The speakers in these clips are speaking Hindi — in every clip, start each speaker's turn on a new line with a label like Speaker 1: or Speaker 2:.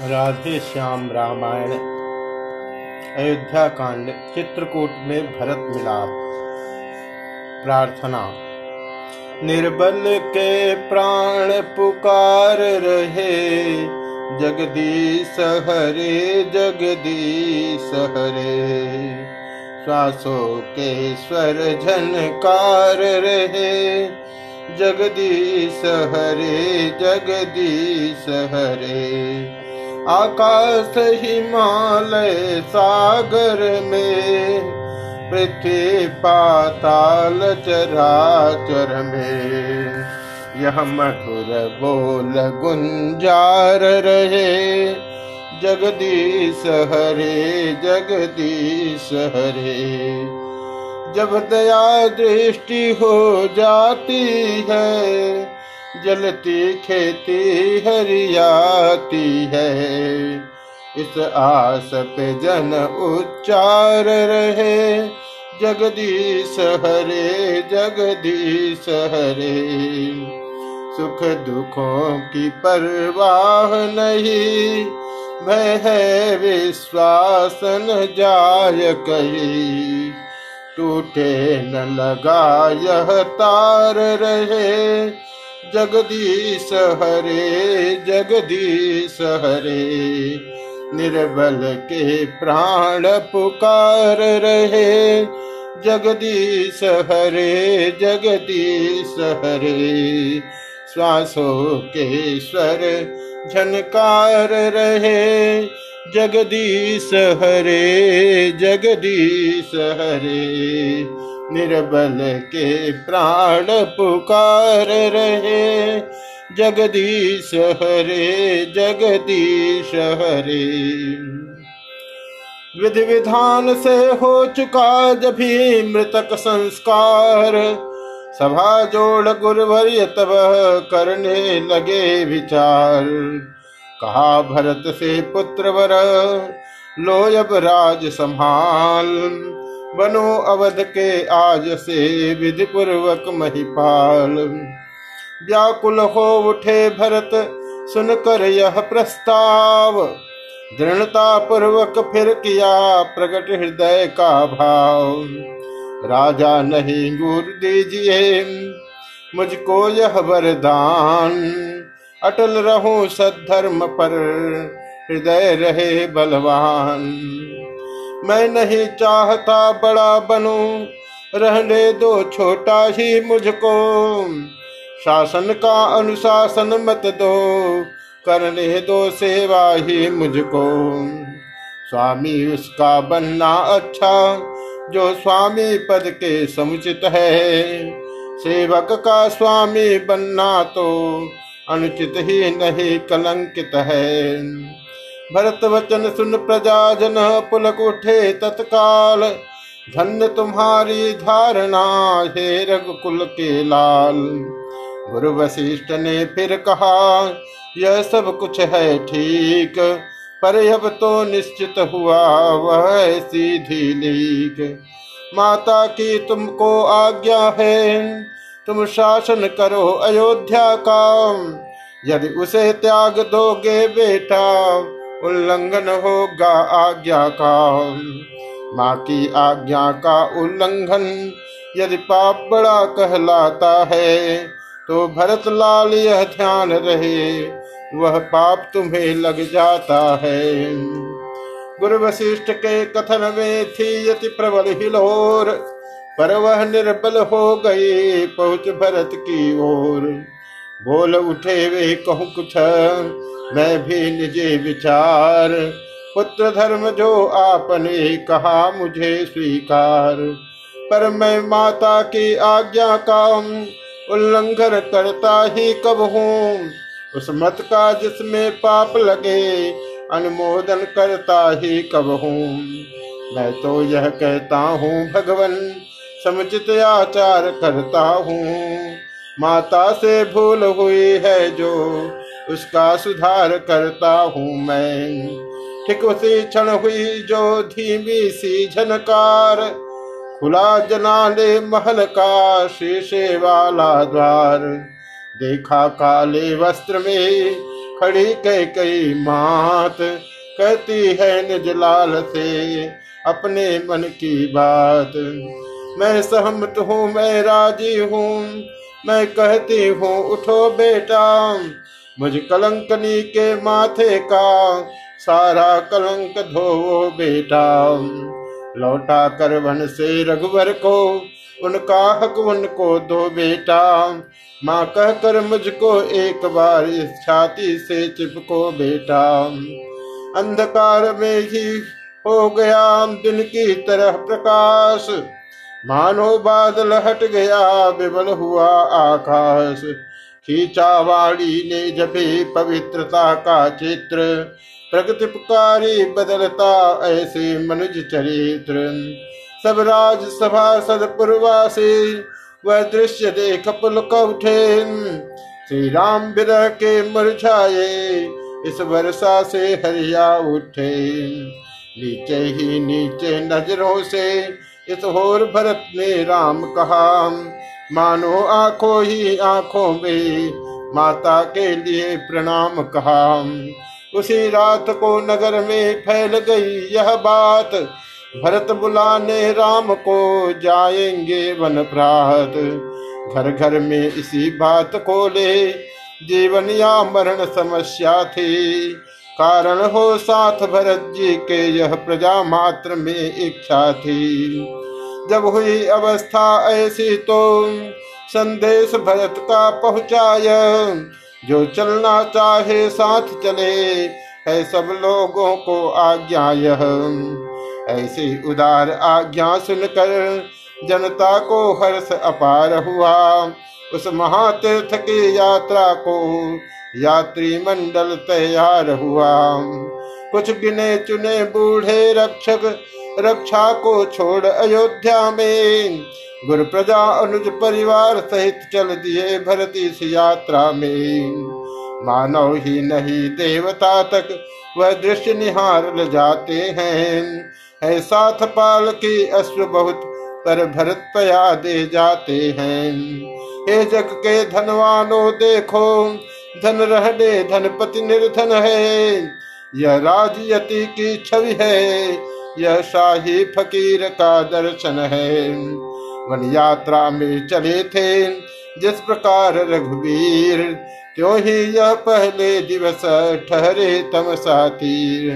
Speaker 1: राधे श्याम रामायण। अयोध्या कांड, चित्रकूट में भरत मिलाप। प्रार्थना। निर्बल के प्राण पुकार रहे, जगदीश हरे जगदीश हरे। श्वासों के स्वर झनकार रहे, जगदीश हरे जगदीश हरे। आकाश हिमालय सागर में, पृथ्वी पाताल चराचर में। यह मधुर बोल गुंजार रहे, जगदीश हरे जगदीश हरे। जब दया दृष्टि हो जाती है जलती खेती हरियाती है। इस आस पे जन उच्चार रहे। जगदीश हरे जगदीश हरे। सुख दुखों की परवाह नहीं। मैं है विश्वास न जाय कही टूटे न लगा यह तार रहे। जगदीश हरे जगदीश हरे। निर्बल के प्राण पुकार रहे। जगदीश हरे जगदीश हरे। श्वासों के स्वर झनकार रहे। जगदीश हरे जगदीश हरे। निर्बल के प्राण पुकार रहे। जगदीश हरे जगदीश हरे। विधि विधान से हो चुका जब भी मृतक संस्कार। सभा जोड़ गुरुवर्य तब करने लगे विचार। कहा भरत से पुत्र वर, लोयब राज संभाल। बनो अवध के आज से विधि पूर्वक महिपाल। व्याकुल हो उठे भरत, सुनकर यह प्रस्ताव। दृढ़ता पूर्वक फिर किया प्रकट हृदय का भाव। राजा नहीं गुर दीजिए, मुझको यह वरदान। अटल रहूँ सद्धर्म पर, हृदय रहे बलवान। मैं नहीं चाहता बड़ा बनूं, रहने दो छोटा ही मुझको। शासन का अनुशासन मत दो, करने दो सेवा ही मुझको। स्वामी उसका बनना अच्छा जो स्वामी पद के समुचित है। सेवक का स्वामी बनना तो अनुचित ही नहीं, कलंकित है। भरत वचन सुन प्रजा जन पुलक उठे तत्काल? धन्य तुम्हारी धारणा हे रघुकुल के लाल। गुरु वशिष्ठ ने फिर कहा, यह सब कुछ है ठीक, पर अब तो निश्चित हुआ वह सीधी लीक। माता की तुमको आज्ञा है, तुम शासन करो अयोध्या का। यदि उसे त्याग दोगे बेटा उल्लंघन होगा आज्ञा का। माँ की आज्ञा का उल्लंघन यदि पाप बड़ा कहलाता है तो भरत लाल यह ध्यान रहे, वह पाप तुम्हें लग जाता है। गुरु वशिष्ठ के कथन में थी यति प्रबल हिलोर, पर वह निर्बल हो गए पहुँच भरत की ओर। बोल उठे वे कहूँ, कुछ मैं भी निजे विचार, पुत्र धर्म जो आपने कहा मुझे स्वीकार। पर मैं माता की आज्ञा का उल्लंघन करता ही कब हूँ? उस मत का जिसमें पाप लगे, अनुमोदन करता ही कब हूँ? मैं तो यह कहता हूँ, भगवान, समुचित आचार करता हूँ। माता से भूल हुई है जो उसका सुधार करता हूँ मैं। ठीक उसी क्षण हुई जो धीमी सी झनकार, खुला जनाले महल का शीशे वाला द्वार। देखा काले वस्त्र में खड़ी कह कई मात, कहती है निज लाल से अपने मन की बात। मैं सहमत हूँ, मैं राज़ी हूँ, मैं कहती हूँ, उठो बेटा मुझ कलंकनी के माथे का सारा कलंक धोवो बेटा। लौटा कर वन से रघुवर को, उनका हक उनको दो बेटा। माँ कहकर मुझको एक बार इस छाती से चिपको बेटा। अंधकार में ही हो गया दिन की तरह प्रकाश। मानो बादल हट गया विबल हुआ आकाश। खींचा वाणी ने जबे पवित्रता का चित्र प्रकृति पुकारी बदलता ऐसे मनुज चरित्र। सब राज सभा सदपुरवासी वह दृश्य देख पुलक उठे श्री राम विरह के मुरझाए, इस वर्षा से हरिया उठे नीचे ही नीचे नज़रों से, इस होर भरत ने राम कहा मानो आँखों ही आँखों में माता के लिए प्रणाम कहा। उसी रात को नगर में फैल गई यह बात, भरत बुलाने राम को जाएँगे वन प्रात घर घर में इसी बात को ले जीवन या मरण समस्या थी। कारण हो साथ भरत जी के यह प्रजा मात्र में इच्छा थी। जब हुई अवस्था ऐसी तो संदेश भरत का पहुँचाया। जो चलना चाहे साथ चले, है सब लोगों को आज्ञा यह ऐसी उदार आज्ञा सुनकर जनता को हर्ष अपार हुआ। उस महातीर्थ की यात्रा को यात्री मंडल तैयार हुआ। कुछ गिने चुने बूढ़े रक्षक रक्षा को छोड़ अयोध्या में। गुरु प्रजा अनुज परिवार सहित चल दिए भरत इस यात्रा में। मानव ही नहीं देवता तक वह दृश्य निहार ल जाते हैं। है साथ पाल की अश्व बहुत पर भरत पया दे जाते हैं। हे जग के धनवानो देखो, धन रहने धनपति निर्धन है। यह राजयति की छवि है यह शाही फकीर का दर्शन है। वन यात्रा में चले थे जिस प्रकार रघुवीर क्यों ही यह पहले दिवस ठहरे तम साथी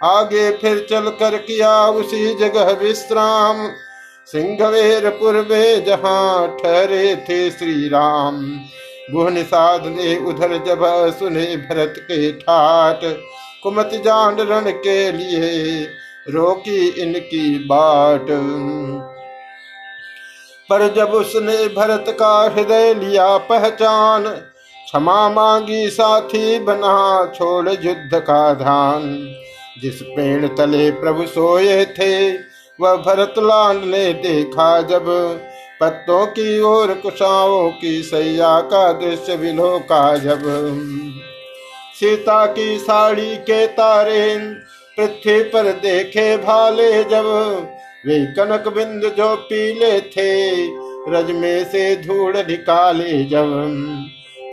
Speaker 1: आगे फिर चल कर किया उसी जगह विश्राम सिंहवेरपुर में जहाँ ठहरे थे श्री राम गुह साध ने उधर जब सुने भरत के ठाट, कुमत जान रण के लिए रोकी इनकी बाट। पर जब उसने भरत का हृदय लिया पहचान, क्षमा मांगी साथी बना छोड़ युद्ध का ध्यान। जिस पेड़ तले प्रभु सोए थे, वह भरत लाल ने देखा जब पत्तों की ओर, कुशाओं की सैया का दृश्य विलो का जब। सीता की साड़ी के तारे पृथ्वी पर देखे भाले जब। वे कनक बिंद जो पीले थे, रज में से धूड़ निकाले जब।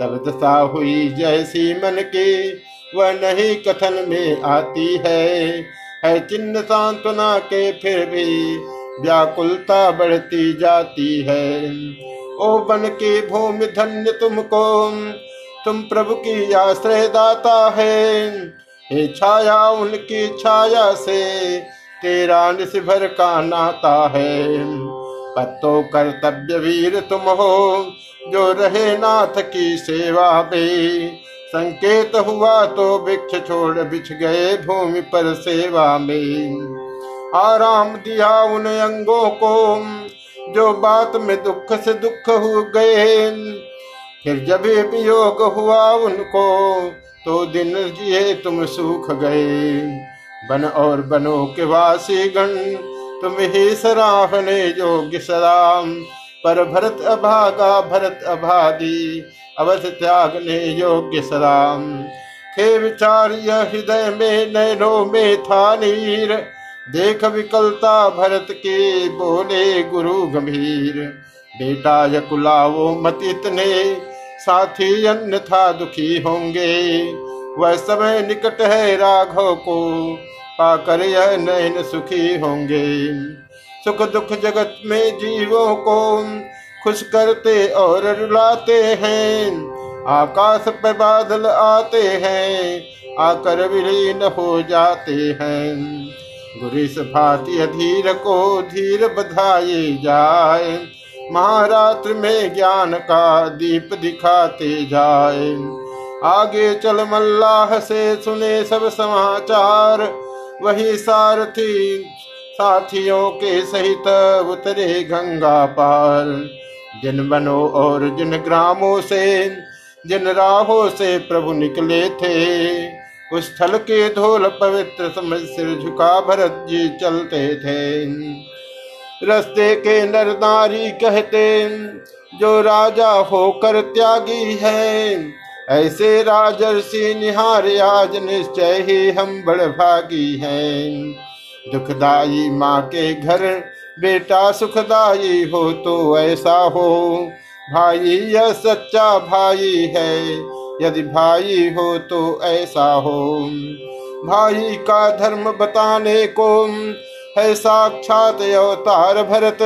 Speaker 1: तब दशा हुई जैसी मन की, वह नहीं कथन में आती है। है चिन्ह सांत्वना के फिर भी, व्याकुलता बढ़ती जाती है। ओ बन की भूमि धन्य तुमको, तुम प्रभु की आश्रय दाता है। हे छाया उनकी छाया से, तेरा निस्भर का नाता है। पत्तो कर्तव्य वीर तुम हो, जो रहे नाथ की सेवा में संकेत हुआ तो भिक्ष छोड़ बिछ गए भूमि पर सेवा में। आराम दिया उन अंगों को, जो बात में दुख से दुख हो गए फिर जब वियोग हुआ उनको तो दिन जिए तुम सूख गए। बन और बनो के वासी गण, तुम ही सराहने योग्य सलाम। पर भरत अभागा, भरत अभागी, अवध त्यागने योग्य सलाम। थे विचार यह हृदय में नैनो में था नीर। देख विकलता भरत के, बोले गुरु गंभीर। बेटा यकुलावो मत इतने साथी अन्य था दुखी होंगे। वह समय निकट है राघव को, पाकर यह नयन सुखी होंगे। सुख दुख जगत में जीवों को खुश करते और रुलाते हैं। आकाश पे बादल आते हैं, आकर विलीन हो जाते हैं। गुरिस भाती अधीर को धीर बधाए जाए। महारात्र में ज्ञान का दीप दिखाते जाए। आगे चल मल्लाह से सुने सब समाचार। वही सारथी, साथियों के सहित उतरे गंगा पार। जिन वनों और जिन ग्रामों से, जिन राहों से प्रभु निकले थे, उस स्थल के धोल पवित्र समझ सिर झुका भरत जी चलते थे। रस्ते के नर नारी कहते, जो राजा होकर त्यागी है, ऐसे राजर्षि निहार आज निश्चय ही हम बड़ भागी हैं। दुखदाई माँ के घर, बेटा सुखदाई हो तो ऐसा हो। भाई यह सच्चा भाई है, यदि भाई हो तो ऐसा हो। भाई का धर्म बताने को है साक्षात अवतार भरत।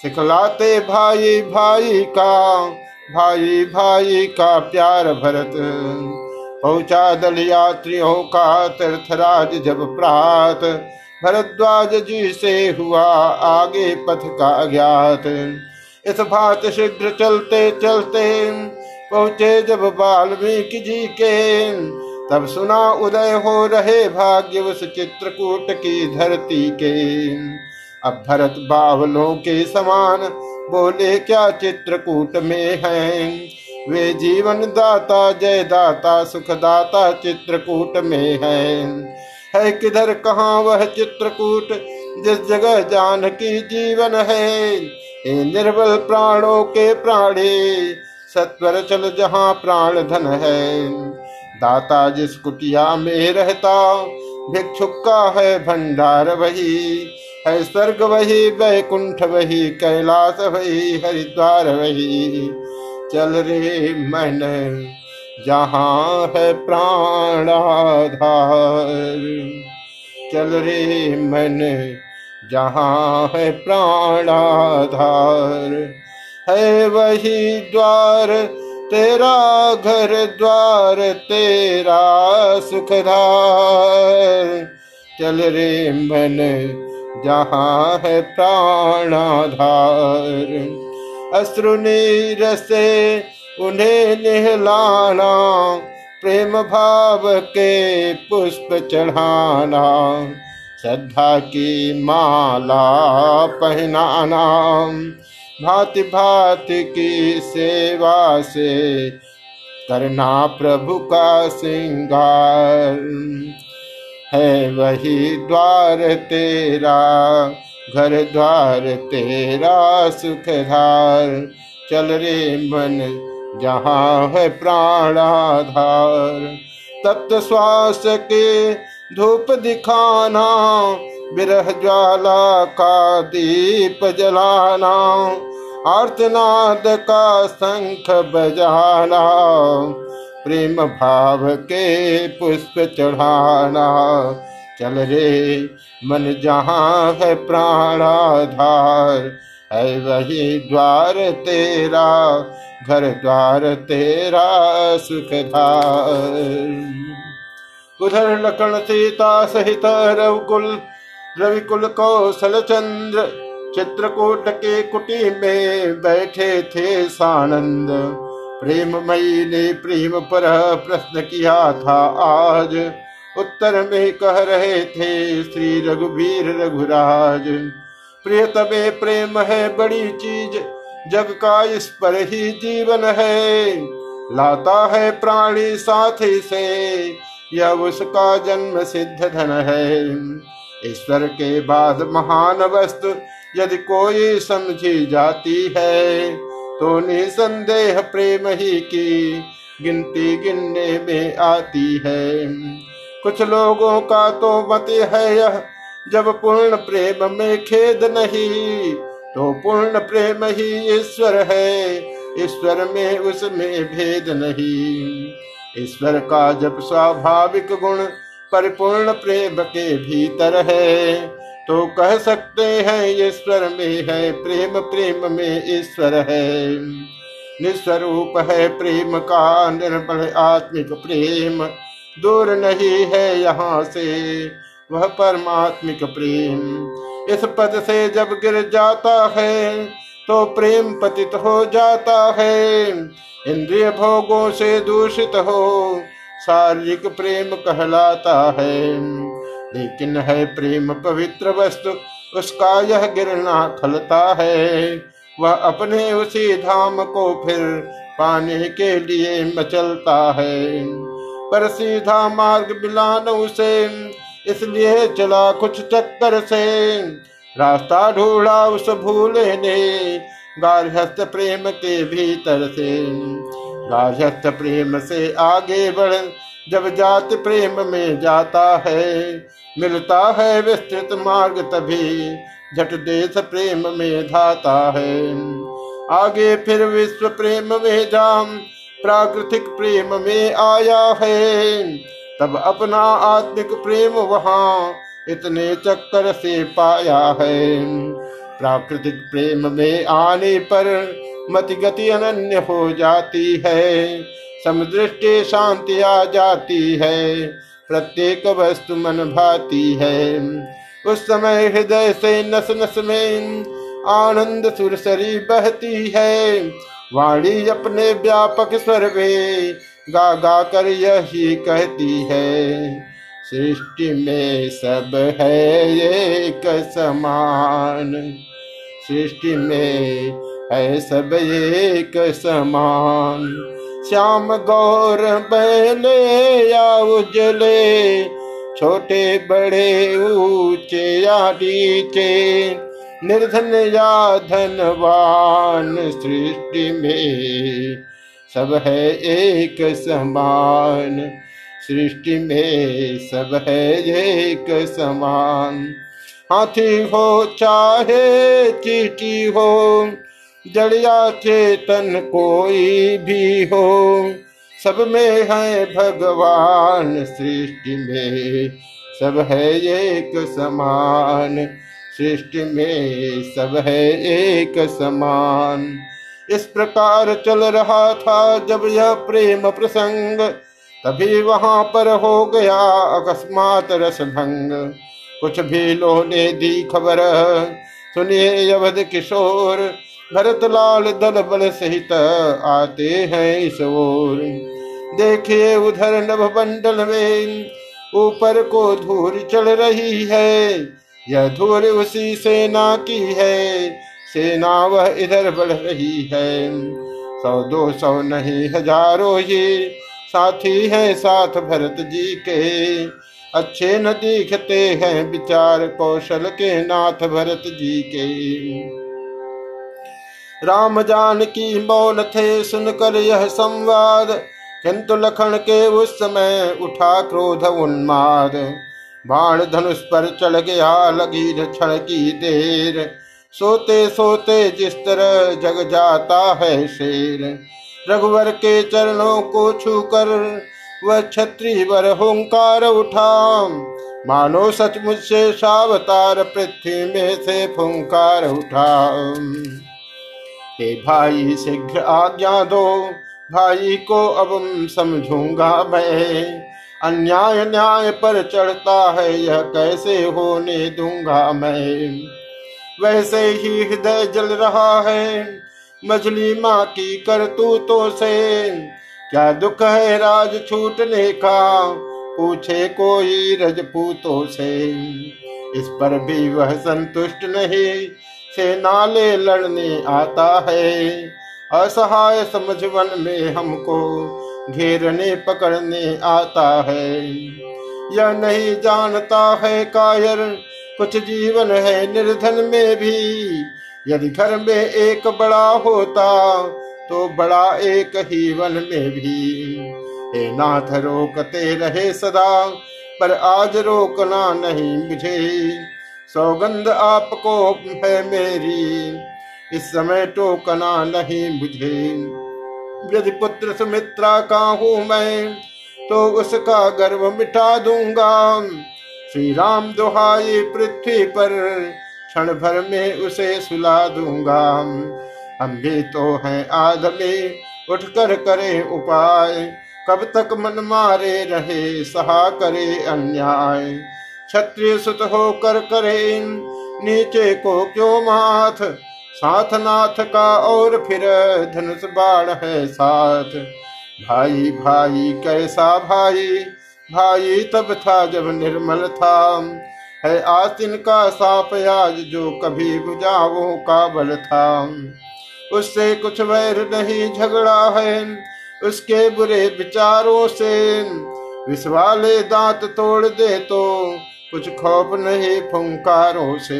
Speaker 1: सिखलाते भाई भाई का, भाई भाई का प्यार भरत। पहुँचा दल यात्रियों का तीर्थराज जब प्रात, भरद्वाज जी से हुआ आगे पथ का ज्ञात। इस भात शीघ्र चलते चलते पहुँचे जब वाल्मीकि जी के तब सुना उदय हो रहे भाग्य उस चित्रकूट की धरती के। अब भरत बावलों के समान बोले, क्या चित्रकूट में हैं? वे जीवन दाता जय दाता सुख दाता चित्रकूट में हैं। है किधर, कहाँ वह चित्रकूट? जिस जगह जान की जीवन है निर्बल प्राणों के प्राणे। सत्वर चल जहाँ प्राण धन है। दाता जिस कुटिया में रहता, भिक्षुक का है भंडार वही। है स्वर्ग वही, वैकुंठ वही, कैलाश वही, हरिद्वार वही। चल रे मन, जहाँ है प्राणाधार चल रे मन, जहाँ है प्राणाधार है वही द्वार तेरा घर द्वार तेरा सुखधार चल रे मन, जहाँ है प्राणाधार। अश्रु नीर से उन्हें निहलाना, प्रेम भाव के पुष्प चढ़ाना। श्रद्धा की माला पहनाना भांति भांति की सेवा से करना प्रभु का श्रृंगार है वही द्वार तेरा, घर द्वार तेरा सुखधार। चल रे मन, जहाँ है प्राणाधार। तप्त श्वास के धूप दिखाना बिरह ज्वाला का दीप जलाना, आर्तनाद का शंख बजाना, प्रेम भाव के पुष्प चढ़ाना। चल रे, मन जहाँ है प्राणाधार, है वही द्वार तेरा, घर द्वार तेरा सुखधार। उधर लखन सीता सहित रघुकुल रविकुल कौशल चंद्र, चित्रकूट के कुटी में बैठे थे सानंद। प्रेम मई ने प्रेम पर प्रश्न किया था आज। उत्तर में कह रहे थे, श्री रघुवीर रघुराज, प्रियतमे प्रेम है बड़ी चीज़, जग का इस पर ही जीवन है। लाता है प्राणी साथी से, यह उसका जन्म सिद्ध धन है। ईश्वर के बाद महान वस्तु यदि कोई समझी जाती है तो निसंदेह प्रेम ही की गिनती गिनने में आती है। कुछ लोगों का तो मत है यह, जब पूर्ण प्रेम में खेद नहीं तो पूर्ण प्रेम ही ईश्वर है। ईश्वर में उसमें भेद नहीं। ईश्वर का जब स्वाभाविक गुण परिपूर्ण प्रेम के भीतर है। तो कह सकते हैं, ईश्वर में है, प्रेम प्रेम में ईश्वर है। निस्वरूप है प्रेम का निर्मल आत्मिक प्रेम। दूर नहीं है यहाँ से वह परमात्मिक प्रेम। इस पद से जब गिर जाता है तो प्रेम पतित हो जाता है। इंद्रिय भोगों से दूषित हो शारीरिक प्रेम कहलाता है। लेकिन है प्रेम पवित्र वस्तु, उसका यह गिरना खलता है। वह अपने उसी धाम को फिर पाने के लिए मचलता है। पर सीधा मार्ग बिलान उसे, इसलिए चला कुछ चक्कर से। रास्ता ढूंढा उस भूले ने, गार्हस्थ प्रेम के भीतर से। गार्हस्थ प्रेम से आगे बढ़, जब जात प्रेम में जाता है, मिलता है विस्तृत मार्ग तभी, झट देश प्रेम में धाता है। आगे फिर विश्व प्रेम में जाम, प्राकृतिक प्रेम में आया है। तब अपना आत्मिक प्रेम वहाँ, इतने चक्कर से पाया है। प्राकृतिक प्रेम में आने पर मति गति अनन्य हो जाती है, समदृष्टि शांति आ जाती है, प्रत्येक वस्तु मन भाती है। उस समय हृदय से नस नस में आनंद सुरसरी बहती है। वाणी अपने व्यापक स्वर में गा गा कर यही कहती है, सृष्टि में सब है एक समान। सृष्टि में है सब एक समान। श्याम गौर बैले या उजले छोटे बड़े ऊँचे या नीचे। निर्धन या धनवान सृष्टि में सब है एक समान। सृष्टि में सब है एक समान। हाथी हो चाहे चीटी हो जड़िया चेतन कोई भी हो, सब में है भगवान सृष्टि में। सब है एक समान, सृष्टि में सब है एक समान। इस प्रकार चल रहा था जब यह प्रेम प्रसंग, तभी वहाँ पर हो गया अकस्मात रस भंग कुछ भी लोने दी खबर, सुनिए अवध किशोर भरत लाल दल बल सहित आते हैं इस ओर। देखिए उधर नभ बंडल में ऊपर को धूल चल रही है। यह धूल उसी सेना की है। सेना वह इधर बढ़ रही है। सौ दो सौ नहीं हज़ारों ये साथी हैं साथ भरत जी के। अच्छे न दिखते हैं विचार कौशल के नाथ भरत जी के। राम जान की मौन थे सुनकर यह संवाद। किंतु लखन के उस समय उठा क्रोध उन्माद। बाण धनुष पर चढ़ गया लगी क्षण की देर। सोते सोते जिस तरह जग जाता है शेर। रघुवर के चरणों को छूकर वह छत्री वर हुंकार उठा। मानो सचमुच से सावतार पृथ्वी में से फुंकार उठा। हे भाई, शीघ्र आज्ञा दो। भाई को अब समझूँगा मैं। अन्याय न्याय पर चढ़ता है, यह कैसे होने दूँगा मैं? वैसे ही हृदय जल रहा है, मछली माँ की करतूतों से। क्या दुख है राज छूटने का? पूछे कोई रजपूतों से। इस पर भी वह संतुष्ट नहीं। से नाले लड़ने आता है। असहाय समझ वन में हमको घेरने, पकड़ने आता है। यह नहीं जानता है कायर, कुछ जीवन है निर्धन में भी। यदि घर में एक बड़ा होता तो बड़ा एक ही वन में भी। हे नाथ, रोकते रहे सदा, पर आज रोकना नहीं मुझे। सौगंध आपको है मेरी। इस समय टोकना नहीं मुझे। यदि पुत्र सुमित्रा का हूँ मैं तो उसका गर्व मिटा दूँगा। श्री राम दुहाई पृथ्वी पर, क्षण भर में उसे सुला दूँगा। हम भी तो हैं आदमी, उठकर करे उपाय। कब तक मन मारे रहे, सहा करे अन्याय। क्षत्रिय सुत होकर करे। नीचे को क्यों माथ? साथ नाथ का और फिर धनुष बाण है साथ। भाई भाई, कैसा भाई? भाई, तब था जब निर्मल था है आसिन का साप आज जो कभी बुझावों का बल था उससे कुछ वैर नहीं झगड़ा है, उसके बुरे विचारों से। विश्वाले दांत तोड़ दे तो कुछ खौफ नहीं फुंकारों से।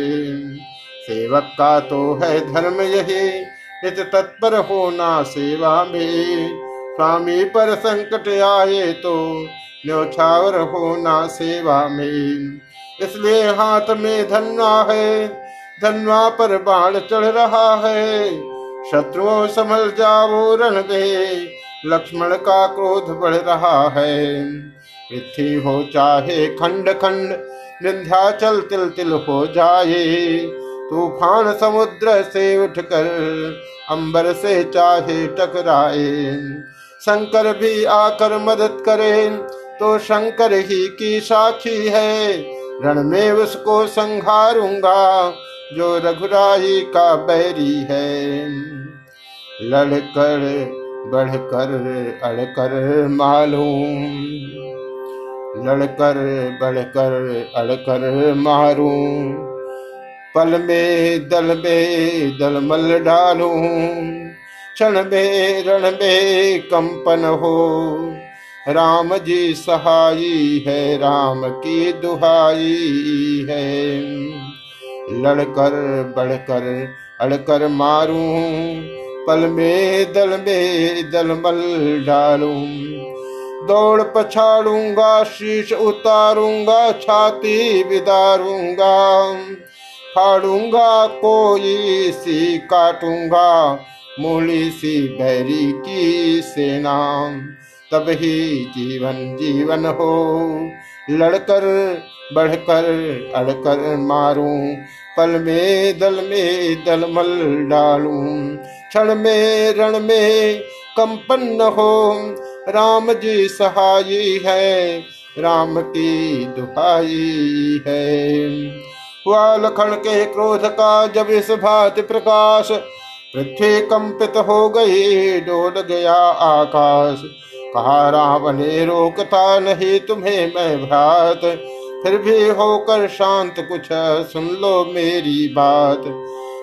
Speaker 1: सेवक का तो है धर्म यही नित तत्पर होना सेवा में। स्वामी पर संकट आए तो न्योछावर होना सेवा में। इसलिए हाथ में धनवा है, धनवा पर बाण चढ़ रहा है। शत्रुओं समझ जाओ, रण में लक्ष्मण का क्रोध बढ़ रहा है। पृथ्वी हो चाहे खंड खंड विंध्याचल तिल तिल हो जाए। तूफ़ान समुद्र से उठकर अंबर से चाहे टकराए। शंकर भी आकर मदद करे तो शंकर ही की साखी है। रण में उसको संहारूँगा, जो रघुराई का बैरी है। लड़कर, बढ़कर, अड़कर मालूम। लड़कर बढ़कर अड़कर मारूं, पल में दल में दल मल डालू, क्षण में रण में कंपन हो। राम जी सहाई है, राम की दुहाई है। लड़कर बढ़कर अड़कर मारू, पल में दल में दल मल डालू। दौड़ पछाड़ूँगा, शीश उतारूँगा, छाती बिदारूँगा। फाड़ूँगा, कोई सी काटूँगा मूली सी बैरी की सेना। तब ही जीवन जीवन हो, लड़कर बढ़कर अड़कर मारूं पल में दल में दल मल डालूं, क्षण में रण में कंपन न हो राम जी सहाई है, राम की दुहाई है। हुआ लखन के क्रोध का जब इस भात प्रकाश, पृथ्वी कंपित हो गई, डोल गया आकाश। कहा, रावण ने रोकता नहीं तुम्हें मैं भ्रात, फिर भी होकर शांत कुछ सुन लो मेरी बात।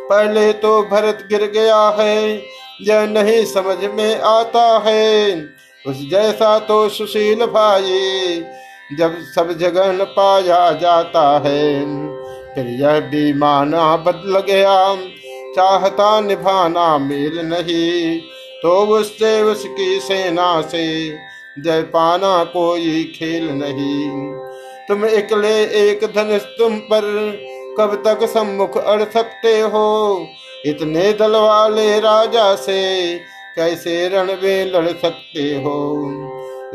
Speaker 1: पहले तो भरत गिर गया है, यह नहीं समझ में आता है उस जैसा तो सुशील भाई, जब सब जगह पाया जाता है। फिर यह भी माना बदल गया, चाहता निभाना मेल नहीं। तो उससे उसकी सेना से जय पाना कोई खेल नहीं। तुम इकले एक धनुष तुम पर कब तक सम्मुख अड़ सकते हो? इतने दल वाले राजा से कैसे रण में लड़ सकते हो?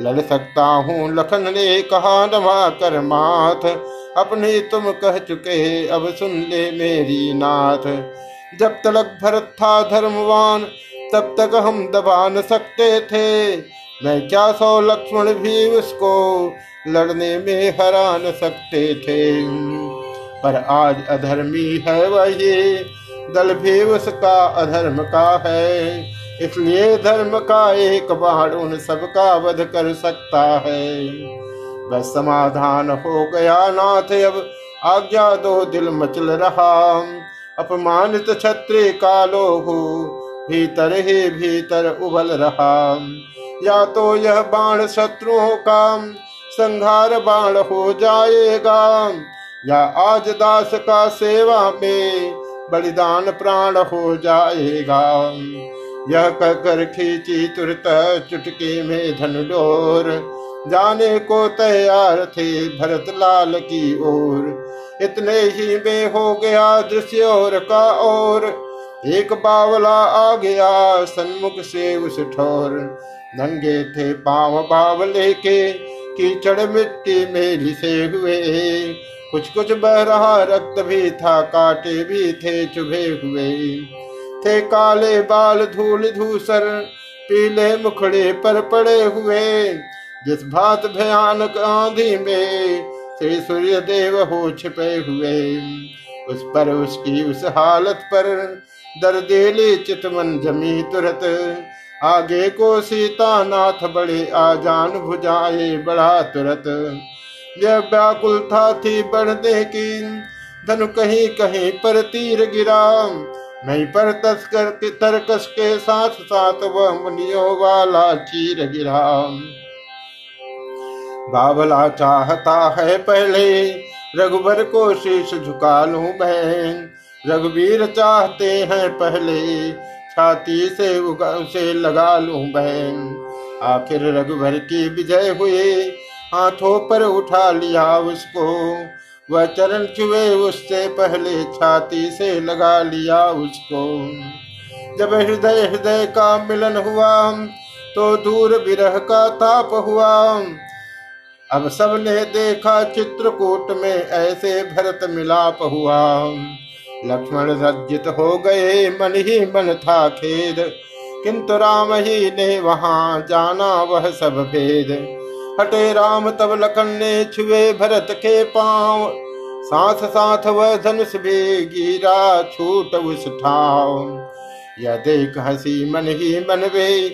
Speaker 1: लड़ सकता हूँ लखन ने कहा नवा कर माथ। अपने तुम कह चुके, अब सुन ले मेरी नाथ। जब तलक भरत था धर्मवान, तब तक हम दबा न सकते थे। मैं क्या सौ लक्ष्मण भी उसको लड़ने में हरा न सकते थे। पर आज अधर्मी है वही, दल भी उसका अधर्म का है। इसलिए धर्म का एक बाण उन सबका वध कर सकता है। बस समाधान हो गया नाथ, अब आज्ञा दो दिल मचल रहा। अपमानित छत्री कालो हो भीतर ही भीतर उबल रहा। या तो यह बाण शत्रुओं का संहार बाण हो जाएगा, या आज दास का सेवा में बलिदान प्राण हो जाएगा। यह कहकर खींची तुरत चुटकी में धन डोर जाने को तैयार थे भरत लाल की ओर। इतने ही में हो गया दृश्य और का और। एक बावला आ गया सन्मुख से उस ठोर। नंगे थे पाव बावले के कीचड़ मिट्टी में लिसे हुए। कुछ कुछ बह रहा रक्त भी था, काटे भी थे चुभे हुए। थे काले बाल धूल धूसर, पीले मुखड़े पर पड़े हुए। जिस भात भयानक आंधी में श्री सूर्य देव हो छिपे हुए, उस पर, उसकी उस हालत पर दर्देली चितमन जमी तुरत। आगे को सीता नाथ बड़े आजान भुजाए बड़ा तुरत। यह व्याकुल था थी बढ़ने की, धनु कहीं कहीं पर तीर गिरा। मैं पर तस्कर के तरकस के साथ साथ वह मुनियों वाला चीर गिरा। बाबला चाहता है पहले रघुबर को शीश झुका लू मैं। रघुवीर चाहते हैं पहले छाती से उसे लगा लू बहन आखिर रघुवर की विजय हुए हाथों पर उठा लिया उसको। वह चरण छुए उससे पहले छाती से लगा लिया उसको। जब हृदय हृदय का मिलन हुआ तो दूर विरह का ताप हुआ। अब सबने देखा चित्रकूट में ऐसे भरत मिलाप हुआ। लक्ष्मण रज्जित हो गए, मन ही मन था खेद। किंतु राम ही ने वहाँ जाना वह सब भेद। हटे राम तब लखन ने छुए भरत के पाँव। साथ साथ वह धनुष भी गिरा छूट उस ठाव। यह देख हसी मन ही मन वे,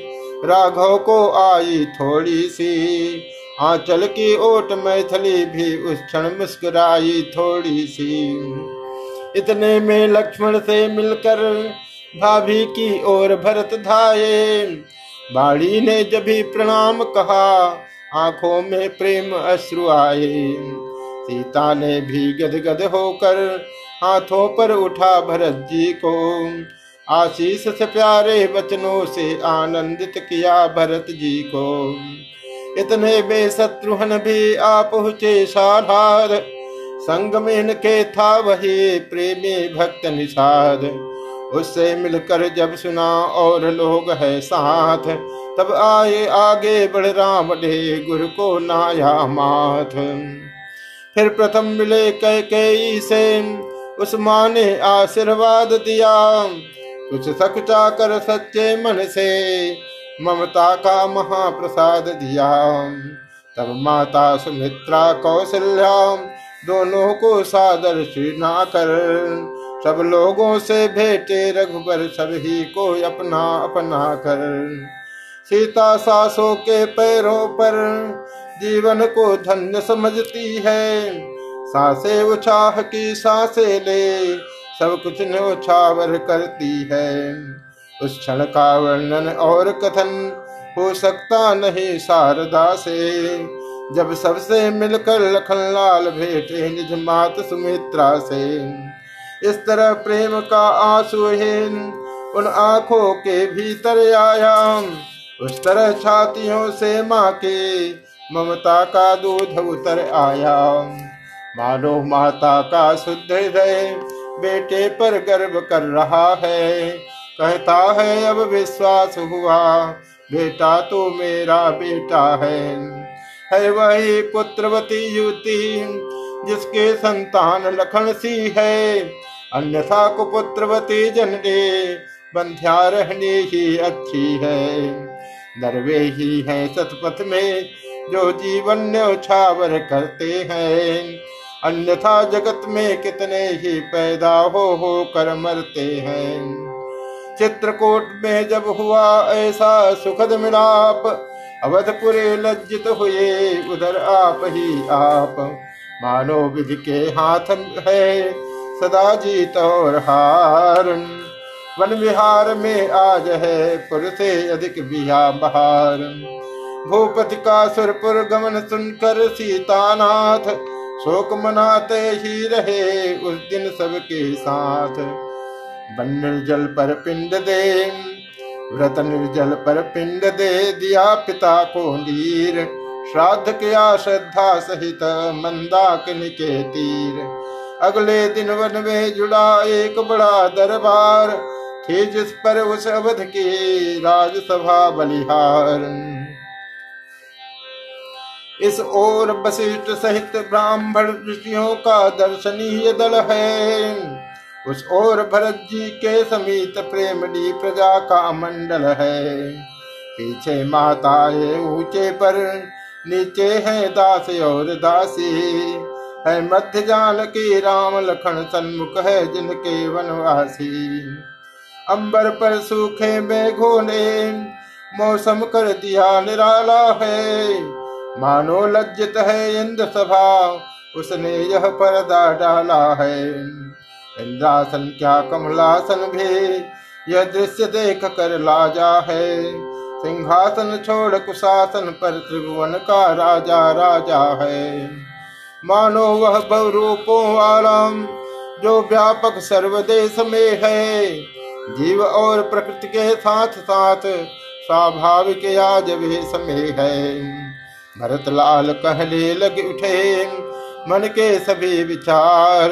Speaker 1: राघव को आई थोड़ी सी। आंचल की ओट मैथिली भी उस क्षण मुस्कुराई थोड़ी सी। इतने में लक्ष्मण से मिलकर भाभी की ओर भरत धाये। बाड़ी ने जब भी प्रणाम कहा आँखों में प्रेम अश्रु आए। सीता ने भी गदगद होकर हाथों पर उठा भरत जी को। आशीष से प्यारे वचनों से आनंदित किया भरत जी को। इतने बेशत्रुहन भी आ पहुँचे साधार संग में इनके था वही प्रेमी भक्त निषाद। उससे मिलकर जब सुना और लोग है साथ, तब आए आगे बढ़ राम डे गुरु को नाया माथ। फिर प्रथम मिले कह कई से उस माँ ने आशीर्वाद दिया। कुछ सकुचा कर सच्चे मन से ममता का महाप्रसाद दिया। तब माता सुमित्रा कौशल्या दोनों को सादर श्रीना कर सब लोगों से भेटे रघुबर सभी को अपना अपना कर सीता सासों के पैरों पर जीवन को धन्य समझती है। सासे उछाह की सासे ले, सब कुछ न्योछावर करती है। उस क्षण का वर्णन और कथन हो सकता नहीं शारदा से। जब सबसे मिलकर लखनलाल भेटे निज मात सुमित्रा से। इस तरह प्रेम का आंसुहीन उन आँखों के भीतर आया उस तरह छातियों से माँ के ममता का दूध उतर आया मानो माता का शुद्ध हृदय बेटे पर गर्व कर रहा है। कहता है, अब विश्वास हुआ, बेटा तो मेरा बेटा है। है वही पुत्रवती युति, जिसके संतान लखन सी है। अन्यथा कुपुत्रवती जनने, बंध्या रहने ही अच्छी है। नरवे ही है सतपथ में, जो जीवन न्यौछावर करते हैं। अन्यथा जगत में कितने ही पैदा हो हो कर मरते हैं। चित्रकूट में जब हुआ ऐसा सुखद मिलाप, अवधपुरे लज्जित हुए, उधर आप ही आप। मानो विधि के हाथ है। सदा जीत और हार। वन विहार में आज है पुर से अधिक बिहा बहार। भूपति का सुरपुर गमन सुनकर सीतानाथ, शोक मनाते ही रहे उस दिन सबके साथ। बन जल पर पिंड दे, व्रत निर्जल पर पिंड दे दिया पिता को नीर। श्राद्ध किया श्रद्धा सहित मंदाकिनी के तीर। अगले दिन वन में जुड़ा एक बड़ा दरबार, थे जिस पर उस अवध के राजसभा बलिहार। इस ओर वशिष्ठ सहित ब्राह्मण ऋषियों का दर्शनीय दल है। उस ओर भरत जी के समीत प्रेमडी प्रजा का मंडल है। पीछे माताएँ ऊँचे पर, नीचे है दास और दासी। है मध्य जान के राम लखन सन्मुख है जिनके वनवासी। अंबर पर सूखे मेघों ने मौसम कर दिया निराला है। मानो लज्जित है इंद्र सभा उसने यह पर्दा डाला है। इंद्रासन क्या कमलासन भी यह दृश्य देख कर लाजा है। सिंहासन छोड़ कुशासन पर त्रिभुवन का राजा राजा है। मानो वह बहुरूपों वाला जो व्यापक सर्वदेश में है। जीव और प्रकृति के साथ साथ स्वाभाविक आज वेश में है। भरत लाल कहले लग, उठे, मन के सभी विचार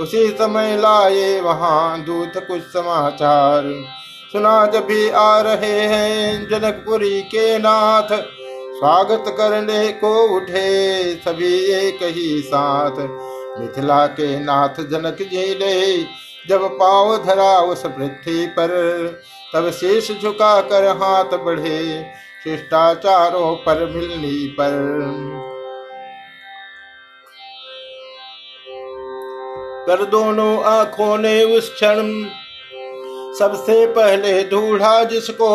Speaker 1: उसी समय लाए, वहाँ दूत कुछ समाचार सुना जब भी आ रहे हैं। जनकपुरी के नाथ स्वागत करने को उठे सभी एक ही साथ। मिथिला के नाथ जनक जी ने जब पाव धरा उस पृथ्वी पर, तब शीश झुका कर हाथ बढ़े, शिष्टाचारों पर मिलनी पर। कर दोनों आँखों ने उस क्षण सबसे पहले ढूंढा जिसको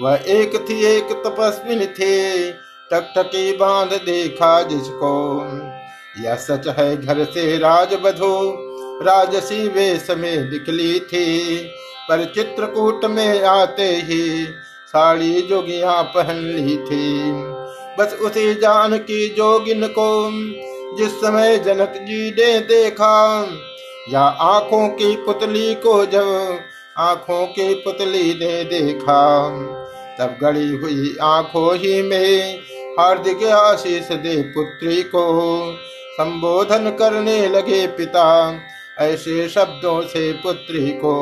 Speaker 1: वह एक थी, एक तपस्विन थे। टकटकी बाँध देखा जिसको। यह सच है, घर से राज बधो। राजसी वेश में निकली थी। पर चित्रकूट में आते ही साड़ी जोगिया पहन ली थी। बस उसी जान की जोगिन को जिस समय जनक जी ने देखा, या आँखों की पुतली को जब आँखों की पुतली ने देखा। तब गड़ी हुई आँखों ही में हार्दिक आशीष दे पुत्री को। संबोधन करने लगे पिता, ऐसे शब्दों से पुत्री को।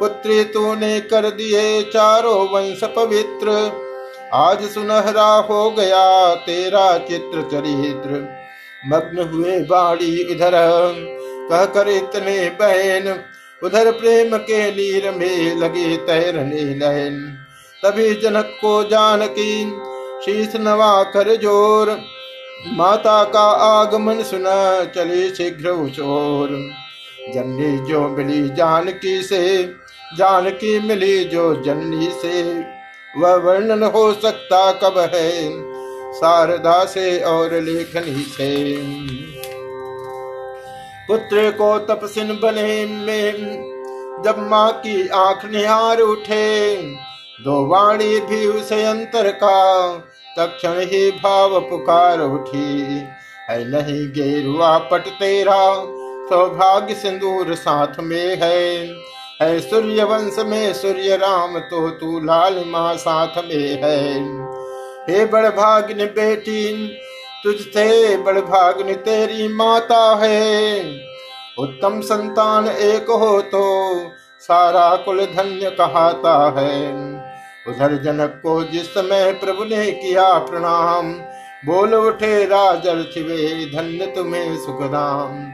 Speaker 1: पुत्री तूने कर दिए चारों वंश पवित्र, आज सुनहरा हो गया तेरा चित्र चरित्र। मग्न हुए बाड़ी इधर कह कर इतने बहन उधर प्रेम के लीर में लगे तैरने नयन। तभी जनक को जानकी शीश नवा कर ज़ोर। माता का आगमन सुना चले शीघ्र उचोर जननी जो मिली जानकी से, जानकी मिली जो जननी से। वह वर्णन हो सकता कब है, शारदा से और लेखनी से। पुत्र को तपसिन बने में, जब माँ की आँख निहार उठे दो वाणी भी उसे अंतर का तक्षण ही भाव पुकार उठी। है नहीं गेरुआ पट तेरा, सौभाग्य सिंदूर साथ में है। है सूर्य वंश में सूर्य राम तो तू लाल माँ साथ में है। हे बड़ भाग्य बेटी, तुझसे बड़ भाग्य तेरी माता है। उत्तम संतान एक हो तो सारा कुल धन्य कहाता है। उधर जनक को जिस समय प्रभु ने किया प्रणाम, बोल उठे राजर छिवे धन्य तुम्हें सुखदाम।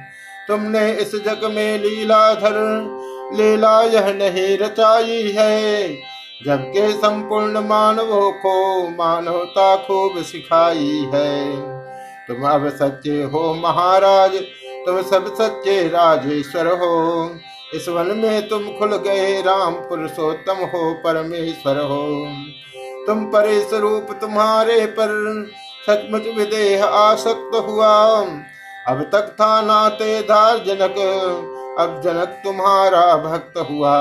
Speaker 1: तुमने इस जग में लीला लीलाधर लीला यह नहीं रचाई है। जबकि संपूर्ण मानवों को मानवता खूब सिखाई है। तुम अब सच्चे हो महाराज, तुम सब सच्चे राजेश्वर हो। इस वन में तुम खुल गए राम पुरुषोत्तम हो परमेश्वर हो। तुम परे स्वरूप तुम्हारे पर सचमुच विदेह आसक्त हुआ। अब तक था नाते धार जनक, अब जनक तुम्हारा भक्त हुआ।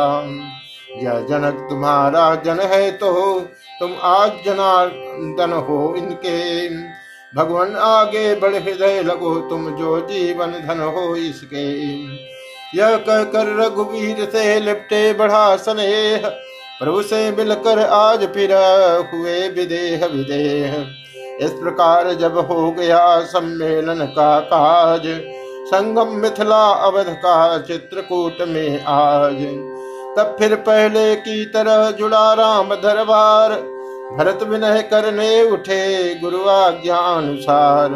Speaker 1: यह जनक तुम्हारा जन है तो तुम आज जनार्दन हो इनके। भगवान आगे बढ़ हृदय लगो तुम जो जीवन धन हो इसके। यह कहकर रघुवीर से लिपटे बढ़ा स्नेह। प्रभु से मिलकर आज फिर हुए विदेह विदेह। इस प्रकार जब हो गया सम्मेलन का काज, संगम मिथिला अवध का चित्रकूट में आज। तब फिर पहले की तरह जुड़ा राम दरबार, भरत विनय करने उठे गुरु आज्ञा अनुसार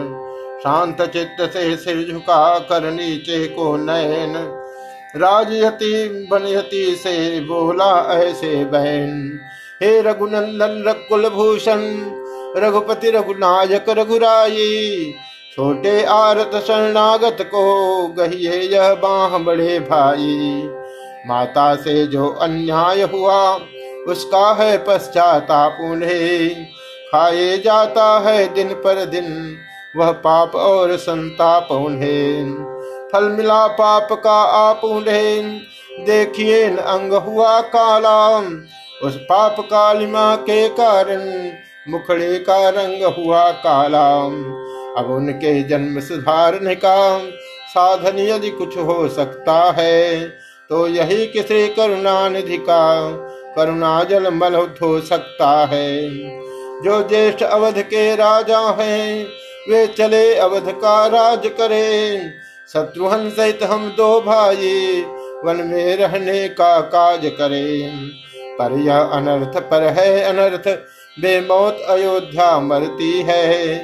Speaker 1: शांत चित्त से सिर झुका कर नीचे को नयन राजयती बनयती से बोला ऐसे बहन। हे रघुनंदन रघुकुल भूषण रघुपति, रघुनायक रघुराई छोटे आरत शरणागत को गहिए यह बाह बड़े भाई। माता से जो अन्याय हुआ, उसका है पश्चाताप उन्हें खाए जाता है दिन पर दिन। वह पाप और संताप उन्हें फल मिला पाप का आप उन्हें देखिए अंग हुआ काला उस पाप कालिमा के कारण मुखड़े का रंग हुआ काला अब उनके जन्म सुधारने का साधन यदि कुछ हो सकता है तो यही किसी करुणानिधि का? करुणा जल मल हो सकता है। जो ज्येष्ठ अवध के राजा हैं, वे चले अवध का राज करे। शत्रुहन सहित हम दो भाई, वन में रहने का काज करें। पर यह अनर्थ पर है, अनर्थ बेमौत अयोध्या मरती है।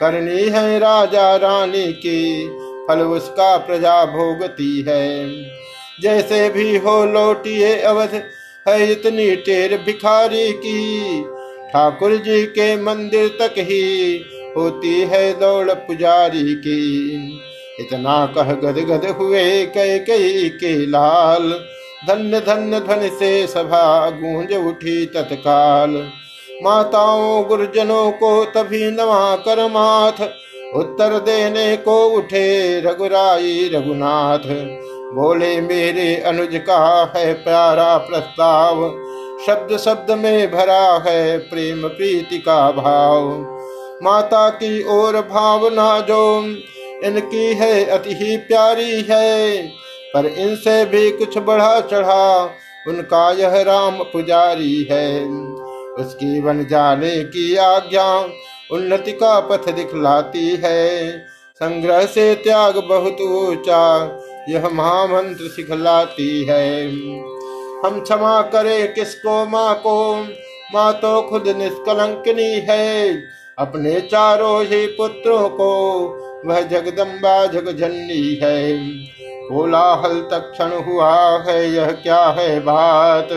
Speaker 1: करनी है राजा रानी की, फल उसका प्रजा भोगती है। जैसे भी हो लौटिए अवध, है इतनी टेर भिखारी की। ठाकुर जी के मंदिर तक ही होती है दौड़ पुजारी की। इतना कह गद गद हुए कई कई के लाल। धन्य धन्य ध्वनि से सभा गूंज उठी तत्काल। माताओं, गुरुजनों को तभी नवा कर माथ। उत्तर देने को उठे रघुराई रघुनाथ। बोले, मेरे अनुज का है प्यारा प्रस्ताव। शब्द शब्द में भरा है प्रेम प्रीति का भाव। माता की ओर भावना जो इनकी है अति ही प्यारी है। पर इनसे भी कुछ बढ़ा चढ़ा, उनका यह राम पुजारी है। उसकी बन जाने की आज्ञा उन्नति का पथ दिखलाती है। संग्रह से त्याग बहुत ऊँचा, यह महामंत्र सिखलाती है। हम क्षमा करे किसको, माँ को? माँ तो खुद निष्कलंकनी है। अपने चारों ही पुत्रों को वह जगदम्बा जगजननी है। कोलाहल तक्षण हुआ है, यह क्या है बात?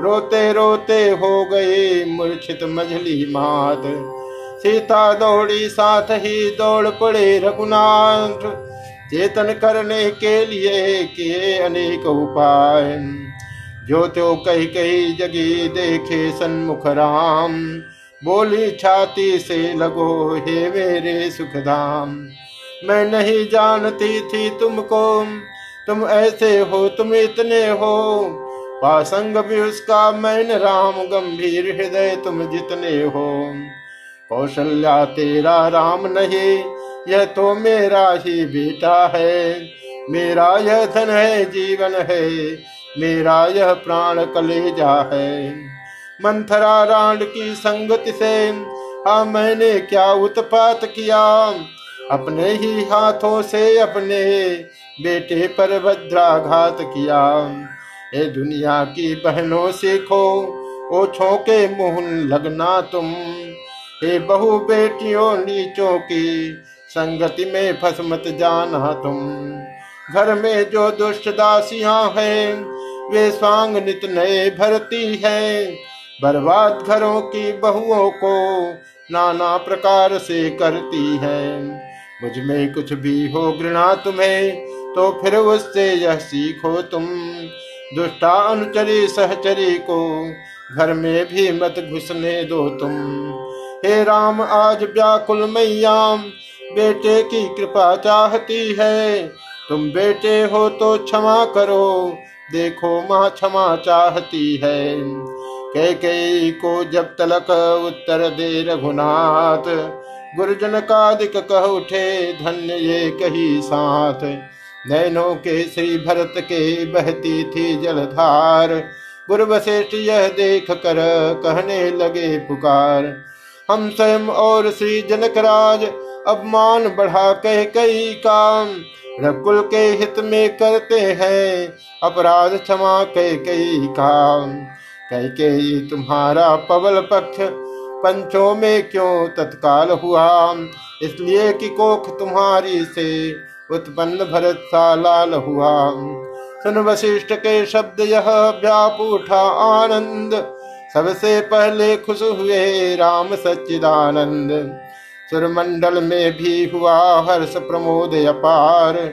Speaker 1: रोते रोते हो गए मूर्छित मझली मात। सीता दौड़ी, साथ ही दौड़ पड़े रघुनाथ। चेतन करने के लिए किए अनेक उपाय। जो त्यो कही कही जगी देखे सन्मुख राम। बोली, छाती से लगो हे मेरे सुखधाम। मैं नहीं जानती थी तुमको। तुम ऐसे हो, तुम इतने हो। पासंग भी उसका, मैन राम गंभीर हृदय तुम जितने हो। कौशल्या तेरा राम नहीं, यह तो मेरा ही बेटा है। मेरा यह धन है, जीवन है। मेरा यह प्राण कलेजा है। मंथरा राण की संगति से हाँ मैंने क्या उत्पात किया? अपने ही हाथों से अपने बेटे पर भद्राघात किया। ए दुनिया की बहनों सीखो, ओछों के मुँह लगना तुम। हे बहु बेटियों नीचों की संगति में फस मत जाना तुम। घर में जो दुष्ट दासियाँ हैं, वे स्वांग नित नए भरती हैं। बर्बाद घरों की बहुओं को नाना प्रकार से करती है। मुझमें कुछ भी हो घृणा तुम्हें तो फिर उससे यह सीखो तुम। दुष्टा अनुचरी सहचरी को घर में भी मत घुसने दो तुम। हे राम, आज व्याकुल मैयाम, बेटे की कृपा चाहती है। तुम बेटे हो तो क्षमा करो, देखो माँ क्षमा चाहती है। कई कई को जब तलक उत्तर दे रघुनाथ, गुरुजन का दिक कह उठे, धन्य ये कही साथ। नैनों के श्री भरत के बहती थी जलधार, गुरु वशिष्ठ यह देख कर कहने लगे पुकार। हम स्वयं और श्री जनक राज अपमान बढ़ा कह कई काम रकुल के हित में करते हैं अपराध क्षमा कई कई का कई कई तुम्हारा पवल पक्ष, पंचों में क्यों तत्काल हुआ? इसलिए कि कोख तुम्हारी से उत्पन्न भरत सा लाल हुआ। सुन वशिष्ठ के शब्द यह व्याप उठा आनंद। सबसे पहले खुश हुए राम सच्चिदानंद। सुरमंडल में भी हुआ हर्ष प्रमोद अपार।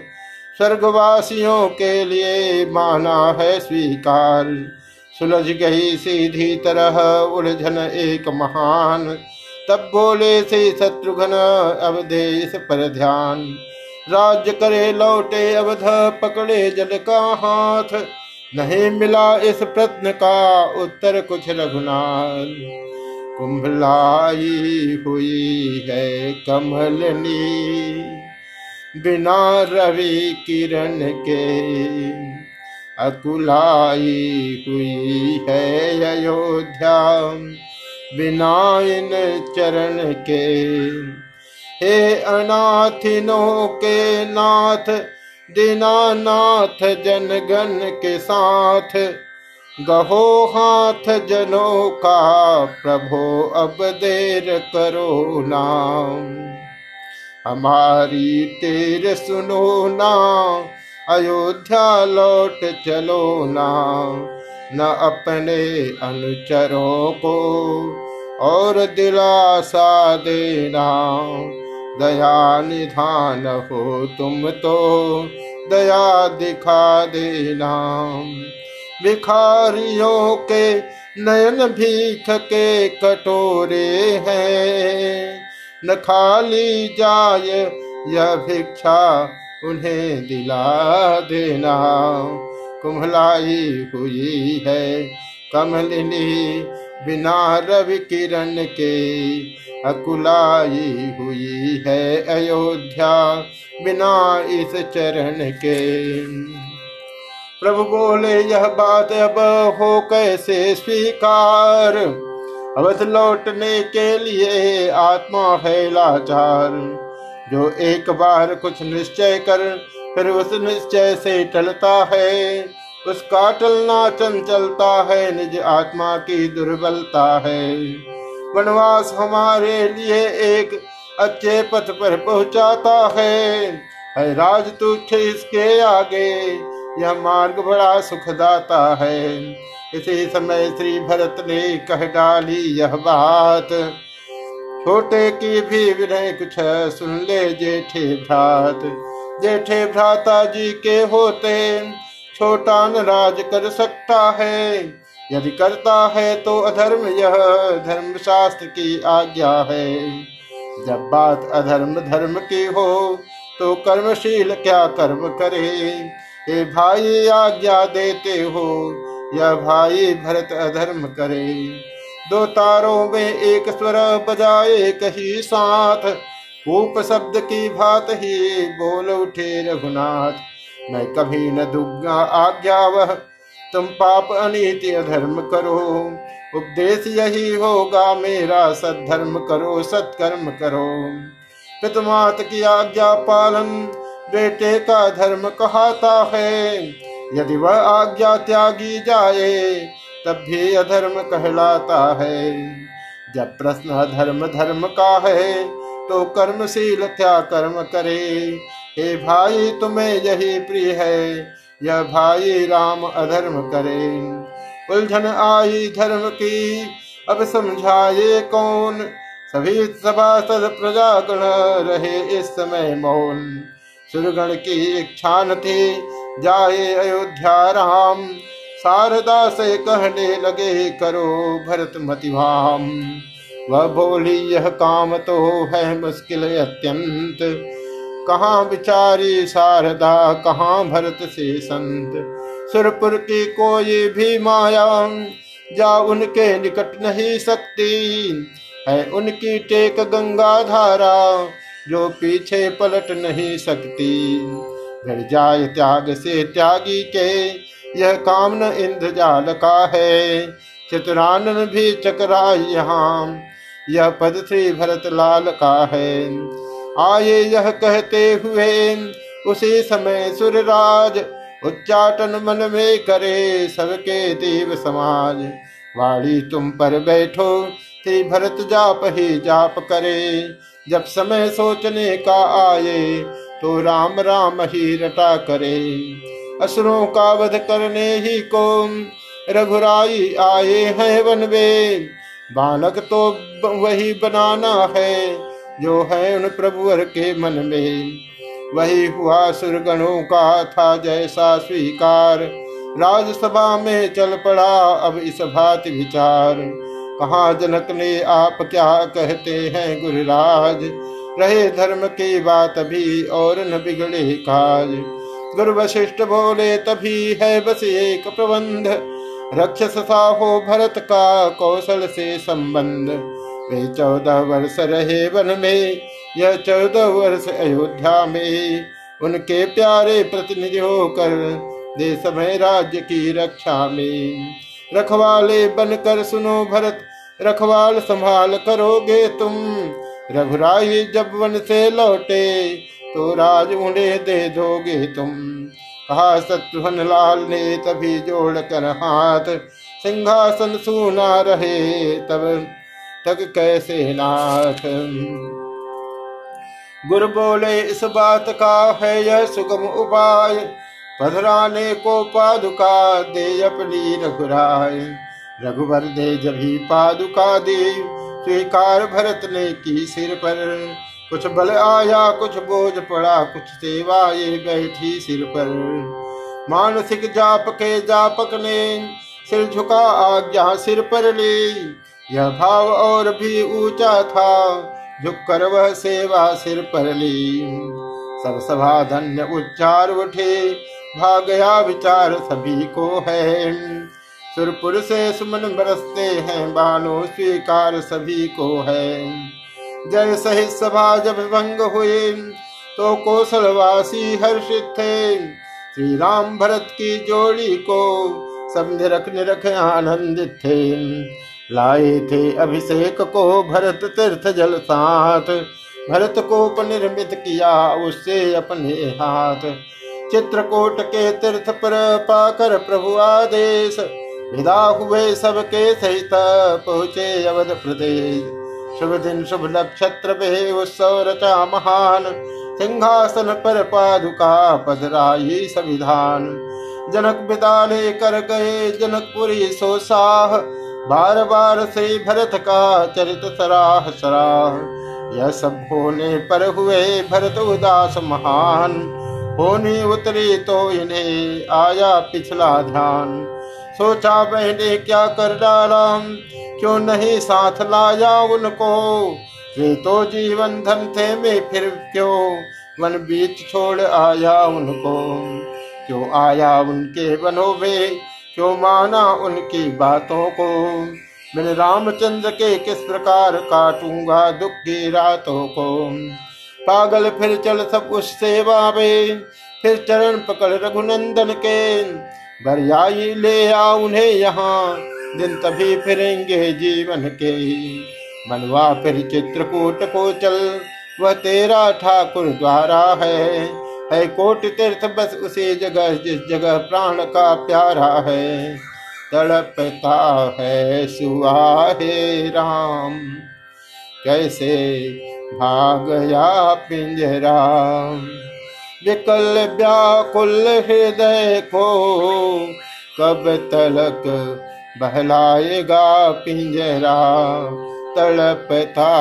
Speaker 1: स्वर्गवासियों के लिए माना है स्वीकार। सुलझ गई सीधी तरह, उलझन एक महान। तब बोले से शत्रुघ्न अवधेश पर ध्यान। राज्य करे लौटे अवध पकड़े जल का हाथ। नहीं मिला इस प्रश्न का उत्तर कुछ रघुनाथ। कुंभलाई हुई है कमलनी बिना रवि किरण के अकुलाई हुई है अयोध्या। बिना इन चरण के, हे अनाथिनों के नाथ, दीनानाथ जनगण के साथ, गहो हाथ जनों का, प्रभो अब देर करो नाम। हमारी तेर सुनो ना अयोध्या लौट चलो ना न अपने अनुचरों को, और दिलासा देना। दया निधान हो तुम तो दया दिखा देना। भिखारियों के नयन भीख के कटोरे हैं, न खाली जाय यह भिक्षा उन्हें दिला देना। कुम्हलाई हुई है कमलिनी बिना रवि किरण के। अकुलाई हुई है अयोध्या बिना इस चरण के। प्रभु बोले, यह बात अब हो कैसे स्वीकार? अवध लौटने के लिए आत्मा है लाचार। जो एक बार कुछ निश्चय कर फिर उस निश्चय से टलता है। उसका टलना चंचलता है निज आत्मा की दुर्बलता है। वनवास हमारे लिए एक अच्छे पथ पर पहुंचाता है, है राज तुच्छ इसके आगे यह मार्ग बड़ा सुखदाता है। इसी समय श्री भरत ने कह डाली यह बात। छोटे की भी विनय कुछ सुन ले जेठे भ्रात। जेठे भ्राता जी के होते छोटा न राज कर सकता है। यदि करता है तो अधर्म, यह धर्म शास्त्र की आज्ञा है। जब बात अधर्म, धर्म की हो तो कर्मशील क्या कर्म करे? हे भाई आज्ञा देते हो या भाई भरत अधर्म करे। दो तारों में एक स्वर बजाए कही साथ। ऊप शब्द की भात ही बोल उठे रघुनाथ। मैं कभी न दुगा आज्ञा वह, तुम पाप अनिति अधर्म करो। उपदेश यही होगा मेरा, सद्धर्म करो, सत्कर्म करो। पितमात की आज्ञा पालन बेटे का धर्म कहता है। यदि वह आज्ञा त्यागी जाए तब भी अधर्म कहलाता है। जब प्रश्न अधर्म, धर्म का है तो कर्मशील क्या कर्म करे? हे भाई, तुम्हें यही प्रिय है, यह भाई राम अधर्म करे। उलझन आई धर्म की, अब समझाए कौन? सभी सभा सभासद प्रजागण रहे इस समय मौन। सुरगण की इच्छा न थी, जाए अयोध्या राम। शारदा से कहने लगे, करो भरत मतिभाम। वह बोली, यह काम तो है मुश्किल अत्यंत। कहाँ बिचारी शारदा, कहाँ भरत से संत? सुरपुर की कोई भी माया, जा उनके निकट नहीं सकती। है उनकी टेक गंगा धारा जो पीछे पलट नहीं सकती। घर जाए त्याग से त्यागी के यह काम न इंद्रजाल का है। चतुरानन भी चकरा यहाँ यह पद श्री भरत लाल का है। आए यह कहते हुए, उसी समय सुरराज उच्चाटन मन में करे सबके देव समाज। वाणी तुम पर बैठो, श्री भरत जाप ही जाप करे। जब समय सोचने का आए तो राम राम ही रटा करे। असुरों का वध करने ही को रघुराई आए हैं वन में बालक तो वही बनाना है, जो है उन प्रभुवर के मन में। वही हुआ सुरगणों का था जैसा स्वीकार। राजसभा में चल पड़ा अब इस भात विचार। कहा जनक ने आप क्या कहते हैं गुरुराज? रहे धर्म की बात भी और न बिगड़े काज। गुरु वशिष्ठ बोले, तभी है बस एक प्रबंध। रक्षस सा हो भरत का कौशल से संबंध। वे चौदह वर्ष रहे वन में, यह चौदह वर्ष अयोध्या में। उनके प्यारे प्रतिनिधि होकर दे समय राज्य की रक्षा में। रखवाले बनकर सुनो भरत, रखवाल संभाल करोगे तुम। रघुराई जब वन से लौटे तो राज उड़े दे दोगे तुम। कहा शत्रुघ्न लाल ने तभी जोड़ कर हाथ। सिंहासन सुना रहे तब तक कैसे नाथ। गुरु बोले, इस बात का है यह सुगम उपाय। पधराने को पादुका दे अपनी रघुराय। रघुवर दे जभी पादुका दे। स्वीकार भरत ने की सिर पर। कुछ बल आया, कुछ बोझ पड़ा, कुछ सेवा ये बैठी सिर पर। मानसिक जाप के जापक ने सिर झुका, आज्ञा सिर पर ली। यह भाव और भी ऊँचा था झुक कर वह सेवा सिर पर ली। सब सभा धन्य उच्चार उठे, भाग गया विचार सभी को है। सुरपुर से सुमन बरसते हैं बानो स्वीकार सभी को है। जय सहित सभा जब भंग हुए तो कौशलवासी हर्षित थे। श्री राम भरत की जोड़ी को सब निरख निरख आनंदित थे। लाए थे अभिषेक को भरत तीर्थ जल साथ, भरत को निर्मित किया उससे अपने हाथ। चित्रकूट के तीर्थ पर पाकर प्रभु आदेश, विदा हुए सबके सहित पहुँचे अवध प्रदेश। शुभ दिन शुभ नक्षत्र रचा महान सिंहासन पर पादुका पदराई संविधान। जनक विदा कर गए जनकपुरी सोसाह, बार बार से भरत का चरित सराह सराह। यह सब होने पर हुए भरत उदास महान, होनी उतरी तो इन्हें आया पिछला ध्यान। सोचा बहने क्या कर डाला? क्यों नहीं साथ लाया उनको? वे तो जीवन धन थे में फिर क्यों वन बीच छोड़ आया उनको? क्यों आया उनके वनों में? क्यों माना उनकी बातों को? मैं रामचंद्र के किस प्रकार काटूँगा दुख की रातों को? पागल फिर चल सब उस सेवा में, फिर चरण पकड़ रघुनंदन के। बरियाई ले आ उन्हें यहाँ। दिन तभी फिरेंगे जीवन के मनवा फिर चित्रकूट को चल वह तेरा ठाकुर द्वारा है। है कोट तीर्थ, बस उसी जगह, जिस जगह प्राण का प्यारा है। तड़पता है सुहाहे राम, कैसे भाग या पिंजरा? विकल व्याकुल हृदय को कब तलक बहलाएगा पिंजरा? तड़पता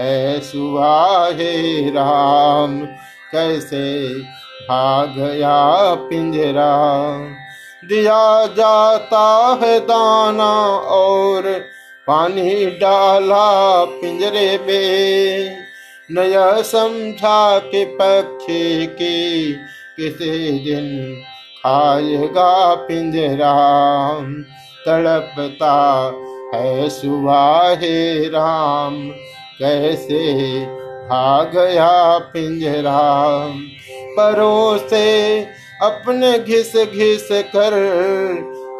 Speaker 1: है सुहाहे राम, कैसे भाग गया पिंजरा? दिया जाता है दाना और पानी डाला पिंजरे में। नया समझा के पक्षी की किसी दिन खाएगा पिंजरा। तड़पता है सुवाहे राम, कैसे भाग गया पिंजरा। परो से अपने घिस घिस कर,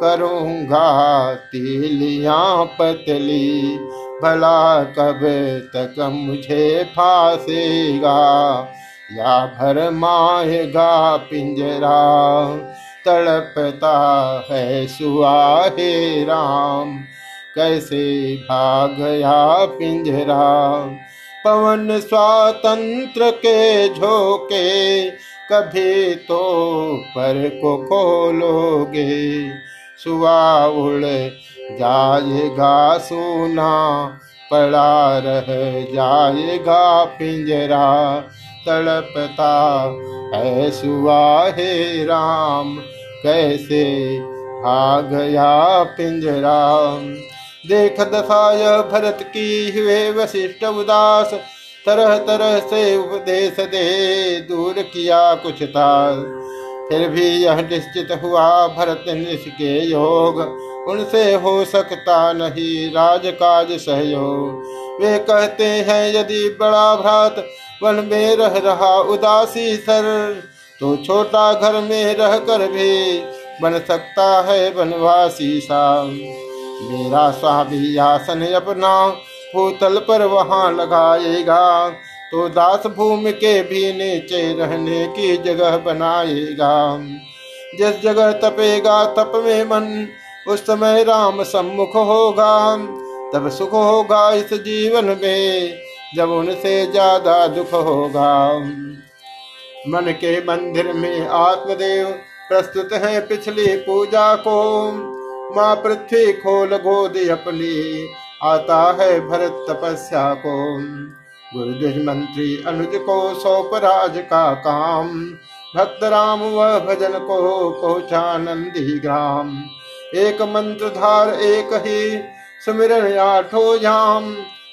Speaker 1: करूँगा तीलिया पतली। भला कब तक मुझे फांसेगा? या भर माहेगा पिंजरा? तड़पता है सुहाहे राम, कैसे भाग भागया पिंजरा? पवन स्वातंत्र के झोंके कभी तो पर को खोलोगे? सुआ उड़ जाएगा सोना पड़ा रह जाएगा पिंजरा, तड़पता है सुआ हे राम, कैसे आ गया पिंजरा? देख दशाय भरत की हुए वशिष्ठ उदास, तरह तरह से उपदेश दे, दूर किया कुछ था फिर भी यह निश्चित हुआ भरत के योग उनसे हो सकता नहीं राजकाज सहयोग। वे कहते हैं, यदि बड़ा भ्रात वन में रह रहा उदासी सर तो छोटा घर में रह कर भी बन सकता है वनवासी सा मेरा स्वामी आसन अपना भूतल पर वहाँ लगाएगा तो दास भूमि के भी नीचे रहने की जगह बनाएगा। जिस जगह तपेगा, तप में मन उस समय राम सम्मुख होगा, तब सुख होगा इस जीवन में, जब उनसे ज़्यादा दुख होगा। मन के मंदिर में आत्मदेव प्रस्तुत है पिछली पूजा को, माँ पृथ्वी खोल गोद अपनी आता है भरत तपस्या को। गुरुद्विज मंत्री अनुज को सौप राज का काम, भक्त राम व भजन को पहुँचा नंदी ग्राम। एक मंत्र धार एक ही, सुमिरन आठो जाम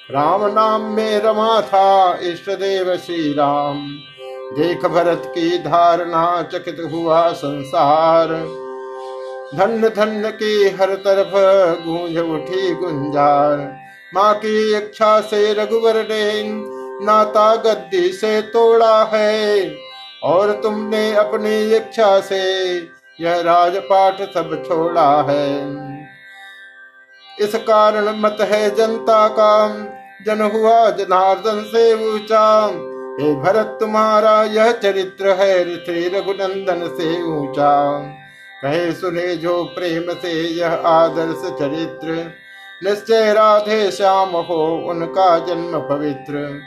Speaker 1: राम नाम में रमा था, इष्ट देव श्री राम देख भरत की धारणा, चकित हुआ संसार। धन धन की हर तरफ़ गूंज उठी गुंजार। माँ की इच्छा से रघुवर ने नाता गद्दी से तोड़ा है, और तुमने अपनी इच्छा से यह राजपाट सब छोड़ा है। इस कारण मत है जनता का, जन हुआ जनार्दन से ऊँचा। हे भरत, तुम्हारा यह चरित्र है श्री रघुनंदन से ऊँचा। कहे सुने जो प्रेम से यह आदर्श चरित्र। निश्चय राधे श्याम हो उनका जन्म पवित्र।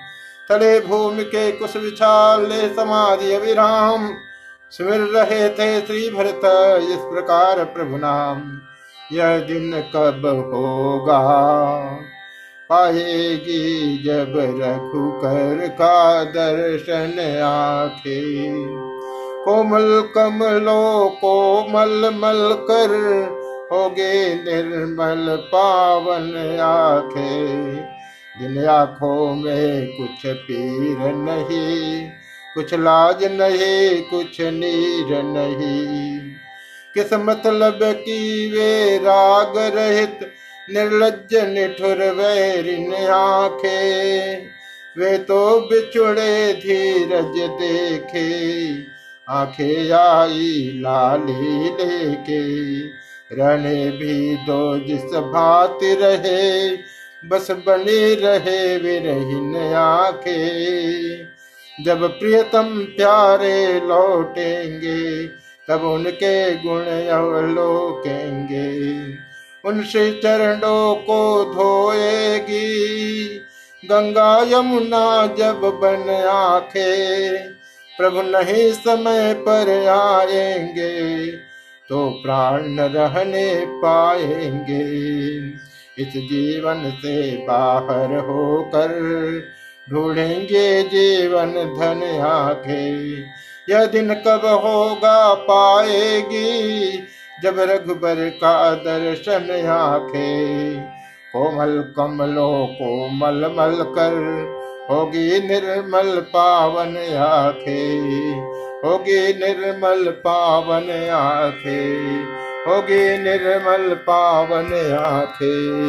Speaker 1: तले भूमि के कुछ विचार ले समाधि अविराम। सुमिर रहे थे श्री भरत इस प्रकार प्रभु नाम। यह दिन कब होगा? पाएगी जब रघुकर का दर्शन आखे। कोमल कमलों को मल मल कर होगे निर्मल पावन आखे। जिन आँखों में कुछ पीर नहीं कुछ लाज नहीं, कुछ नीर नहीं। किस मतलब की वे राग रहित निर्लज निठुर वैरिन आखे। वे तो बिछुड़े धीरज देखे, आखे आई लाली लेके। रहने भी दो जिस भात रहे, बस बने रहे विरहीन आखे। जब प्रियतम प्यारे लौटेंगे, तब उनके गुण अवलोकेंगे। उनसे चरणों को धोएगी, गंगा यमुना जब बन आखे, प्रभु नहीं समय पर आएँगे तो प्राण रहने पाएँगे। इस जीवन से बाहर होकर ढूंढेंगे जीवन धन आगे यह दिन कब होगा पाएगी, जब रघुबर का दर्शन आखे। कोमल कमलों को मल मल कर होगी निर्मल पावन आखे। होगी निर्मल पावन आखे। होगी निर्मल पावन आखे।